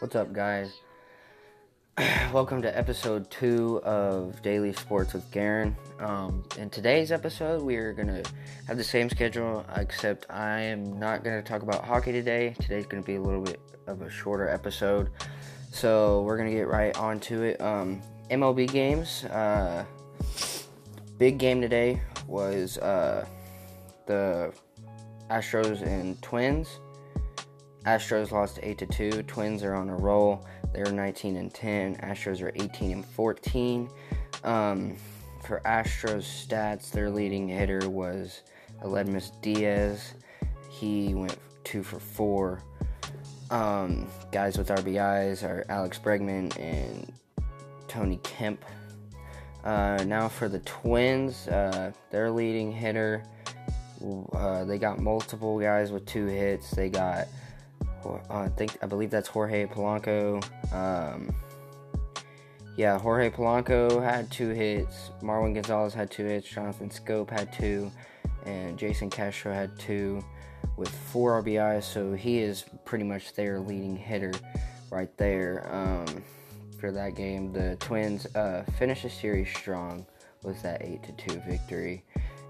What's up, guys? Welcome to episode two of Daily Sports with Garen. Um, in today's episode, we are going to have the same schedule, except I am not going to talk about hockey today. Today's going to be a little bit of a shorter episode. So, we're going to get right onto it. Um, MLB games. Uh, big game today was uh, the Astros and Twins. Astros lost 8 to 2. Twins are on a roll. They're 19 and 10. Astros are 18 and 14. Um, for Astros stats, their leading hitter was Aledmys Diaz. He went 2 for 4. Um, guys with RBIs are Alex Bregman and Tony Kemp. Uh, now for the Twins, uh, their leading hitter, uh, they got multiple guys with two hits. They got I think I believe that's Jorge Polanco. Um, yeah, Jorge Polanco had two hits. Marwin Gonzalez had two hits. Jonathan Schoop had two, and Jason Castro had two, with four RBIs. So he is pretty much their leading hitter right there um, for that game. The Twins uh, finished the series strong with that eight to two victory.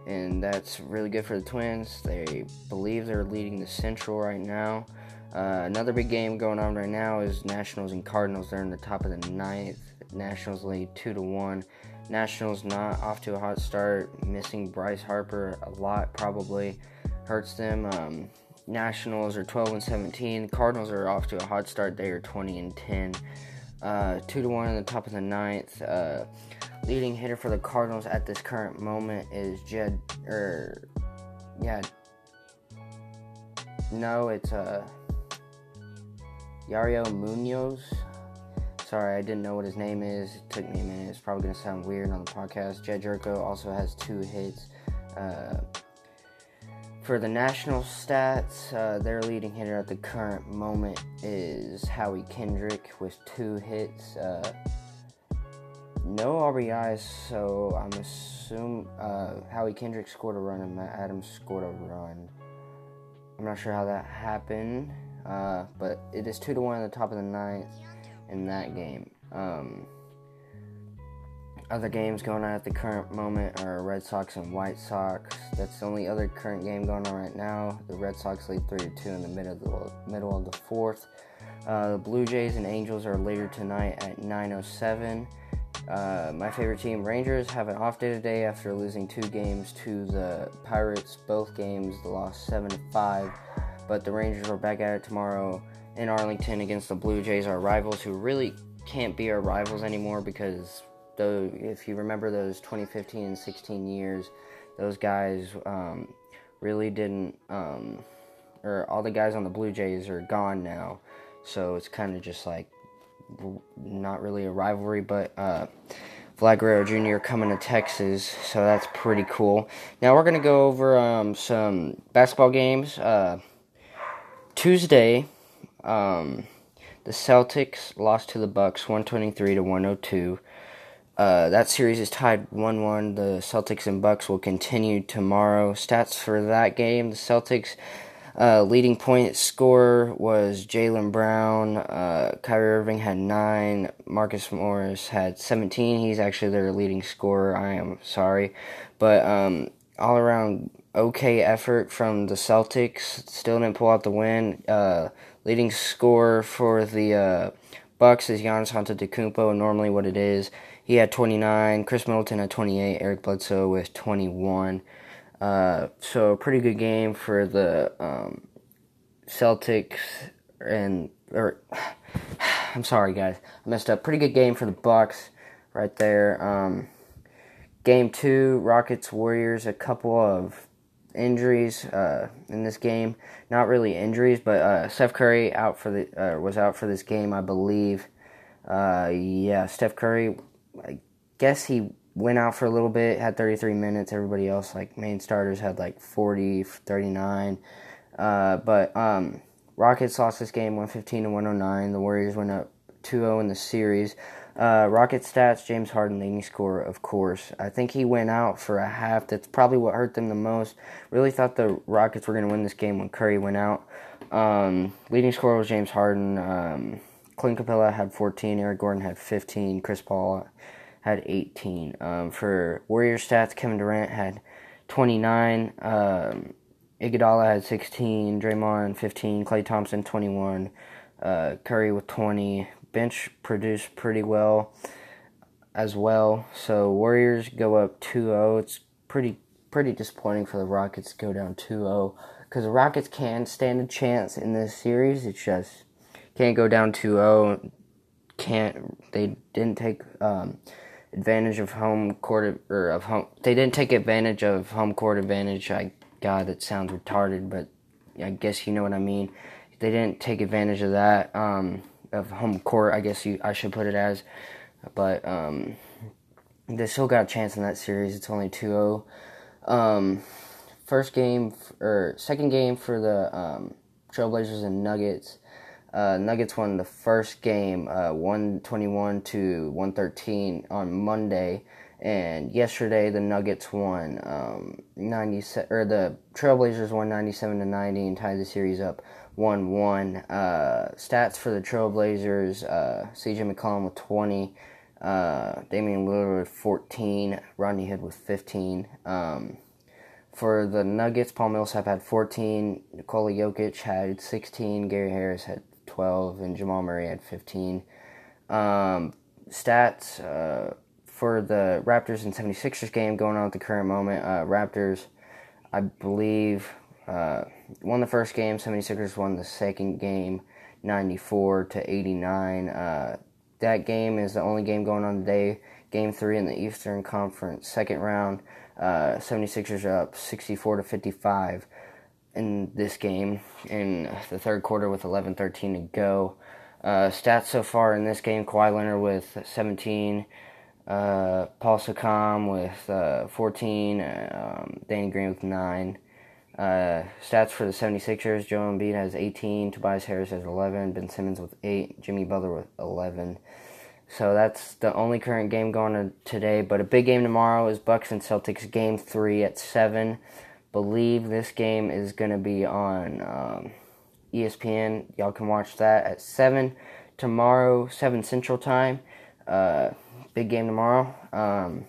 And that's really good for the Twins. They believe they're leading the Central right now. Uh, another big game going on right now is Nationals and Cardinals. They're in the top of the ninth. Nationals lead two to one. Nationals not off to a hot start. Missing Bryce Harper a lot probably hurts them. Um, Nationals are 12 and 17. Cardinals are off to a hot start. They are 20 and 10. Uh, two to one in the top of the ninth. Uh, leading hitter for the Cardinals at this current moment is Jedd. Or er, yeah, no, it's uh Yairo Munoz. Sorry, I didn't know what his name is. It took me a minute. It's probably going to sound weird on the podcast. Jedd Gyorko also has two hits. Uh, for the national stats, uh, their leading hitter at the current moment is Howie Kendrick with two hits. Uh, no RBIs, so I'm assuming uh, Howie Kendrick scored a run and Matt Adams scored a run. I'm not sure how that happened. Uh, but it is two to one at the top of the ninth in that game. Um, other games going on at the current moment are Red Sox and White Sox. That's the only other current game going on right now. The Red Sox lead three to two in the middle of the middle of the fourth. Uh, the Blue Jays and Angels are later tonight at 9:07. Uh, my favorite team, Rangers, have an off day today after losing two games to the Pirates. Both games lost seven to five but the Rangers are back at it tomorrow in Arlington against the Blue Jays, our rivals, who really can't be our rivals anymore because though if you remember those 2015 and 16 years, those guys um, really didn't, um, or all the guys on the Blue Jays are gone now, so it's kind of just like not really a rivalry, but. Uh, Vlad Guerrero Jr. coming to Texas, so that's pretty cool. Now we're gonna go over um, some basketball games. Uh, Tuesday, um, the Celtics lost to the Bucks 123 to 102. Uh, that series is tied 1 1. The Celtics and Bucks will continue tomorrow. Stats for that game the Celtics uh, leading point scorer was Jaylen Brown. Uh, Kyrie Irving had 9. Marcus Morris had 17. He's actually their leading scorer. I am sorry. But um, all around okay effort from the Celtics. Still didn't pull out the win. Uh, leading scorer for the uh, Bucks is Giannis Antetokounmpo. Normally, what it is, he had 29. Khris Middleton had 28. Eric Bledsoe with 21. Uh, so pretty good game for the um, Celtics and or I'm sorry guys, I messed up. Pretty good game for the Bucks right there. Um, game two, Rockets Warriors. A couple of injuries uh, in this game. Not really injuries, but uh, Steph Curry out for the uh, was out for this game, I believe. Uh, yeah, Steph Curry. I guess he went out for a little bit, had 33 minutes. Everybody else, like main starters, had like 40, 39. Uh, but um, Rockets lost this game 115 to 109. The Warriors went up 2-0 in the series. Uh, Rocket stats, James Harden leading scorer, of course. I think he went out for a half. That's probably what hurt them the most. Really thought the Rockets were going to win this game when Curry went out. Um, leading scorer was James Harden. Um, Clint Capela had 14, Eric Gordon had 15, Chris Paul had 18. Um, for Warrior stats, Kevin Durant had 29, um, Iguodala had 16, Draymond 15, Klay Thompson 21, uh, Curry with 20. Bench produced pretty well as well. So Warriors go up 2-0. It's pretty pretty disappointing for the Rockets to go down 2-0 because the Rockets can stand a chance in this series. It's just can't go down 2-0. Can't they didn't take um, advantage of home court or of home. They didn't take advantage of home court advantage. I God, that sounds retarded, but I guess you know what I mean. They didn't take advantage of that um, of home court. I guess you I should put it as, but um, they still got a chance in that series. It's only 2-0. Um, first game or second game for the um, Trailblazers and Nuggets. Uh, Nuggets won the first game, uh, 121 to 113 on Monday, and yesterday the Nuggets won um, 90 or the Trailblazers won 97 to 90 and tied the series up 1-1. Uh, stats for the Trailblazers: uh, C.J. McCollum with 20, uh, Damian Lillard with 14, Rodney Hood with 15. Um, for the Nuggets, Paul Millsap had 14, Nikola Jokic had 16, Gary Harris had 12, and Jamal Murray had 15. Um, stats uh, for the Raptors and 76ers game going on at the current moment. Uh, Raptors, I believe, uh, won the first game. 76ers won the second game, 94 to 89. Uh, that game is the only game going on today. Game three in the Eastern Conference, second round. Uh, 76ers are up 64 to 55 in this game in the third quarter with 11:13 to go. Uh, stats so far in this game: Kawhi Leonard with 17, uh, Paul Siakam with uh, 14, um, Danny Green with 9. Uh, stats for the 76ers: Joe Embiid has 18, Tobias Harris has 11, Ben Simmons with 8, Jimmy Butler with 11. So that's the only current game going on today. But a big game tomorrow is Bucks and Celtics game three at seven believe this game is going to be on um, ESPN. Y'all can watch that at 7 tomorrow, 7 Central Time. Uh, big game tomorrow. Um,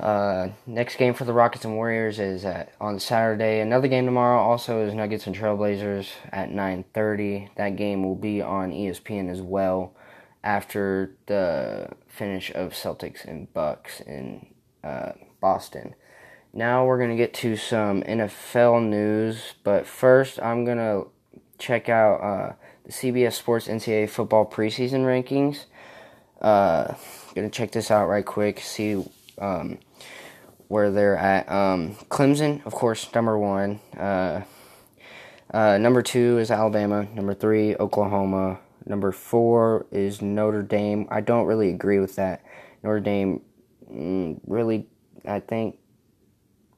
uh, next game for the Rockets and Warriors is at, on Saturday. Another game tomorrow also is Nuggets and Trailblazers at 9:30. That game will be on ESPN as well after the finish of Celtics and Bucks in uh, Boston. Now we're to get to some NFL news, but first I'm to check out uh, the CBS Sports NCAA football preseason rankings. Uh, to check this out right quick, see um, where they're at. Um, Clemson, of course, number one. Uh, uh, number two is Alabama. Number three, Oklahoma. Number four is Notre Dame. I don't really agree with that. Notre Dame mm, really, I think,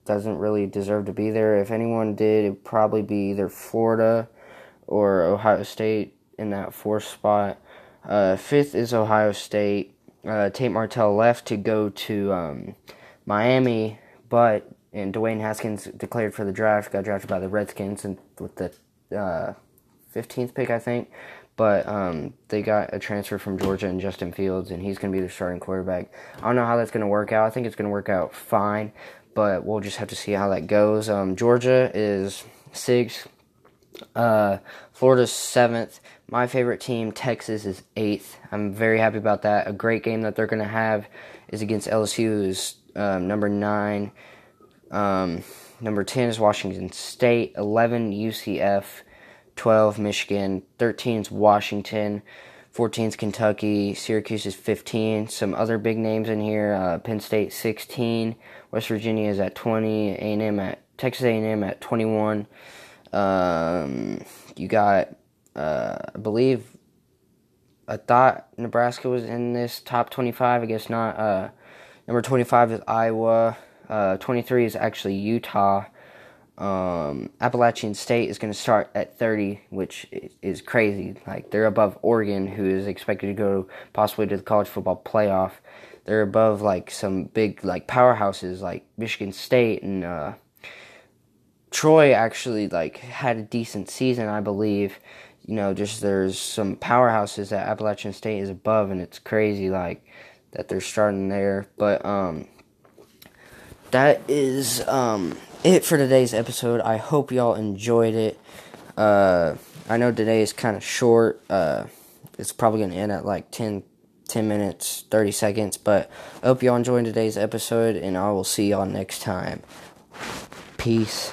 doesn't really deserve to be there. If anyone did, it'd probably be either Florida or Ohio State in that fourth spot. Uh, fifth is Ohio State. Uh, Tate Martell left to go to um, Miami, but and Dwayne Haskins declared for the draft. Got drafted by the Redskins and with the uh, 15th pick, I think. But um, they got a transfer from Georgia and Justin Fields, and he's going to be the starting quarterback. I don't know how that's going to work out. I think it's going to work out fine but we'll just have to see how that goes. Um, Georgia is sixth, uh, Florida's seventh. My favorite team, Texas, is eighth. I'm very happy about that. A great game that they're going to have is against LSU, is um, number nine. Um, number 10 is Washington State, 11 UCF, 12 Michigan, 13 is Washington. 14 is Kentucky, Syracuse is 15. Some other big names in here: uh, Penn State 16, West Virginia is at 20, A&M at Texas A&M at 21. Um, you got, uh, I believe, I thought Nebraska was in this top 25. I guess not. Uh, number 25 is Iowa. Uh, 23 is actually Utah. Um, Appalachian State is going to start at 30, which is crazy. Like they're above Oregon, who is expected to go possibly to the college football playoff they're above like some big like powerhouses like Michigan State and uh, Troy actually like had a decent season, I believe. you know, just there's some powerhouses that Appalachian State is above, and it's crazy like that they're starting there. But um, that is um it for today's episode. I hope y'all enjoyed it. Uh, I know today is kind of short. Uh, it's probably gonna end at like 10, 10 minutes, thirty seconds. But I hope y'all enjoyed today's episode, and I will see y'all next time. Peace.